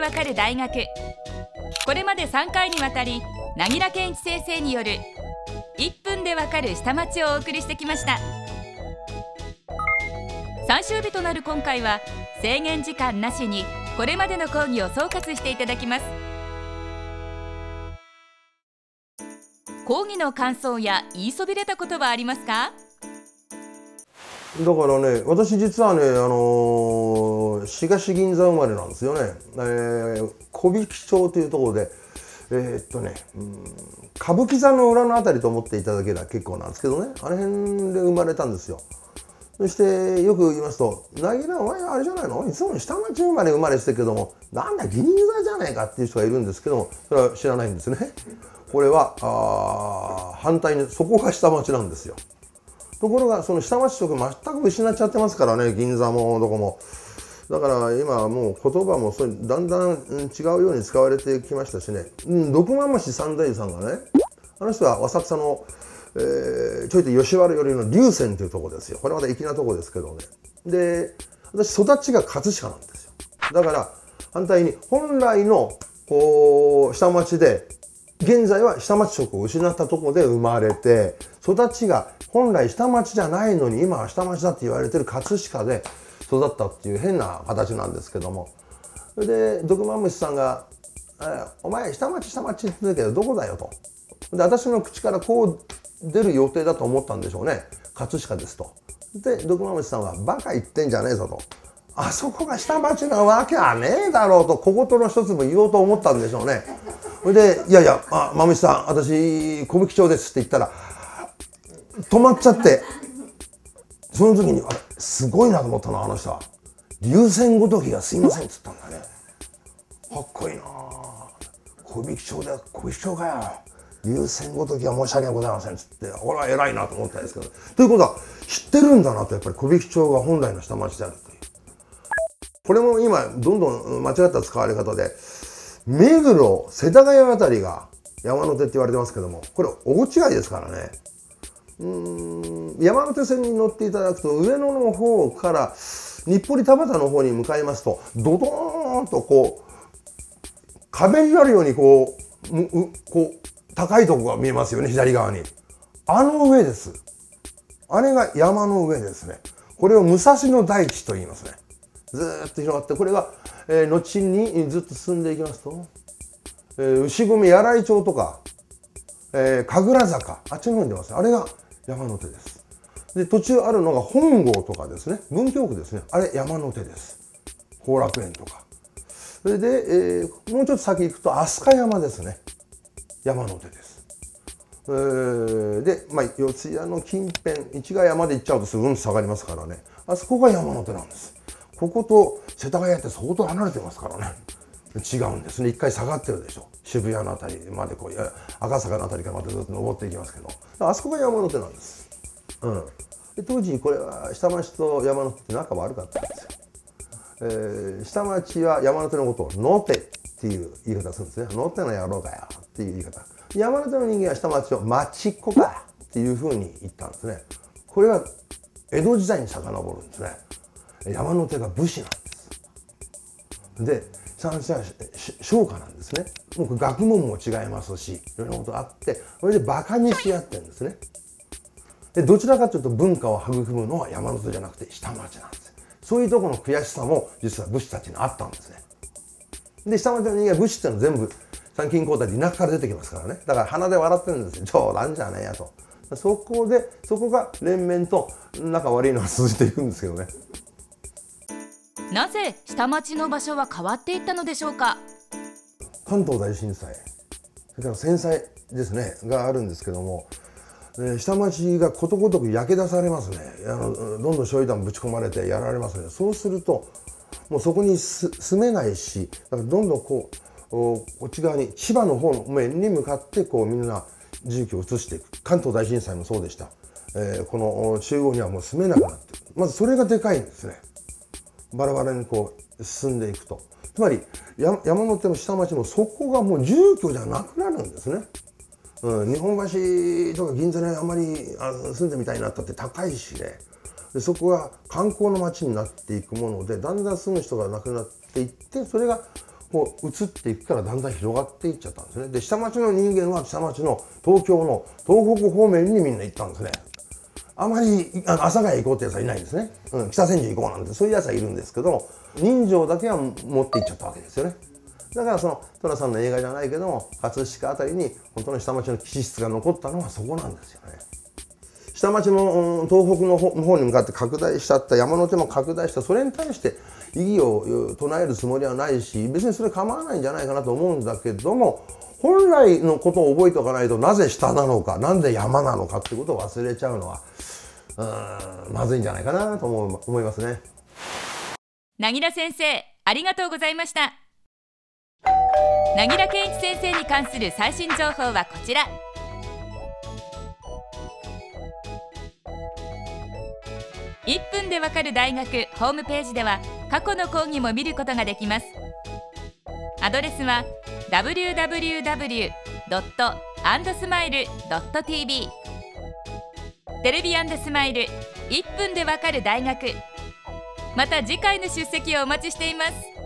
わかる大学。これまで3回にわたり凪良健一先生による1分でわかる下町をお送りしてきました。最終日となる今回は制限時間なしにこれまでの講義を総括していただきます。講義の感想や言いそびれたことはありますか？だからね私実はねあのー、東銀座生まれなんですよね、えー、小引町というところでえー、っとね、うん、歌舞伎座の裏の辺りと思っていただければ結構なんですけどね。あの辺で生まれたんですよ。そしてよく言いますと「なぎらお前あれじゃないの？いつも下町生まれ生まれしてるけどもなんだ銀座じゃないか」っていう人がいるんですけどもそれは知らないんですね。これはあ反対にそこが下町なんですよ。ところがその下町色全く失っちゃってますからね銀座もどこも。だから今もう言葉もそうだんだん違うように使われてきましたしね、うん、六万町三大さんがねあの人は浅草の、えー、ちょいと吉原寄りの龍泉というとこですよ。これまた粋なとこですけどね。で私育ちが葛飾なんですよ。だから反対に本来のこう下町で現在は下町色を失ったとこで生まれて育ちが本来下町じゃないのに今は下町だって言われてる葛飾で育ったっていう変な形なんですけどもそれで毒マムシさんが「お前下町下町って言ってるけどどこだよ」と。で私の口からこう出る予定だと思ったんでしょうね葛飾ですと。で毒マムシさんは「バカ言ってんじゃねえぞ」と。あそこが下町なわけはねえだろうと小言の一つも言おうと思ったんでしょうね。それで「いやいやあマムシさん私小吹町です」って言ったら止まっちゃってその時にあれ？すごいなと思ったのあの人は。流線ごときがすいませんっつったんだね。かっこいいな。小引町で小引町かよ。流線ごときは申し訳ございませんっつって俺は偉いなと思ったんですけど。ということは知ってるんだなとやっぱり小引町が本来の下町であるという。これも今どんどん間違った使われ方で目黒世田谷あたりが山手って言われてますけどもこれ大違いですからね。うん。山手線に乗っていただくと上野の方から日暮里田端の方に向かいますとドドーンとこう壁になるようにこううこう高いとこが見えますよね左側に。あの上です。あれが山の上ですね。これを武蔵野大地と言いますね。ずっと広がってこれが、えー、後にずっと進んでいきますと、えー、牛込柳井町とか、えー、神楽坂あっちの方に出ます。あれが山手です。で、途中あるのが本郷とかですね、文京区ですね、あれ山手です。後楽園とか。それで、えー、もうちょっと先行くと飛鳥山ですね。山手です。えー、で、まあ、四谷の近辺、市ヶ谷まで行っちゃうとすぐん下がりますからね。あそこが山手なんです。ここと世田谷って相当離れてますからね。違うんですね一回下がってるでしょ渋谷の辺りまでこう赤坂の辺りからまたずっと登っていきますけどあそこが山手なんです、うん、で当時これは下町と山手って仲悪かったんですよ、えー、下町は山手のことを「のて」っていう言い方するんですね「のての野郎かよ」っていう言い方。山手の人間は下町を「町っ子か」っていうふうに言ったんですね。これは江戸時代に遡るんですね。山手が武士なんです。で三者商家なんですね。もう学問も違いますしいろんなことあってそれでバカにし合ってるんですね。でどちらかというと文化を育むのは山手じゃなくて下町なんですそういうところの悔しさも実は武士たちにあったんですね。で下町の人間武士っていうのは全部参勤交代で田舎から出てきますからね。だから鼻で笑ってるんですよ。冗談じゃねえやと。そこでそこが連綿と仲悪いのが続いていくんですけどね。なぜ下町の場所は変わっていったのでしょうか？関東大震災。それから戦災ですね。があるんですけども、え下町がことごとく焼け出されますね。あのどんどん焼夷弾ぶち込まれてやられますね。そうするともうそこに住めないしだからどんどんこうこっち側に千葉の方の面に向かってこうみんな住居を移していく。関東大震災もそうでした、えー、この中央にはもう住めなくなってまずそれがでかいんですね。バラバラにこう進んでいくと。つまり山手の下町もそこがもう住居じゃなくなるんですね。うん、日本橋とか銀座にあんまり住んでみたいなったって高いしね。でそこが観光の街になっていくものでだんだん住む人がなくなっていってそれがこう移っていくからだんだん広がっていっちゃったんですね。で下町の人間は下町の東京の東北方面にみんな行ったんですね。あまりあの阿佐ヶ谷行こうってやつはいないんですね、うん、北千住行こうなんてそういうやつはいるんですけども人情だけは持っていっちゃったわけですよね。だからその寅さんの映画じゃないけども葛飾あたりに本当の下町の気質が残ったのはそこなんですよね下町の、うん、東北の方に向かって拡大しちゃった山の手も拡大したそれに対して異議を唱えるつもりはないし別にそれ構わないんじゃないかなと思うんだけども本来のことを覚えておかないとなぜ下なのかなんで山なのかってことを忘れちゃうのはうんまずいんじゃないかなと思思いますね。なぎら先生ありがとうございましたなぎら健一先生に関する最新情報はこちら。1分でわかる大学ホームページでは過去の講義も見ることができます。アドレスは www.andsmile.tv テレビスマイル1分でわかる大学。また次回の出席をお待ちしています。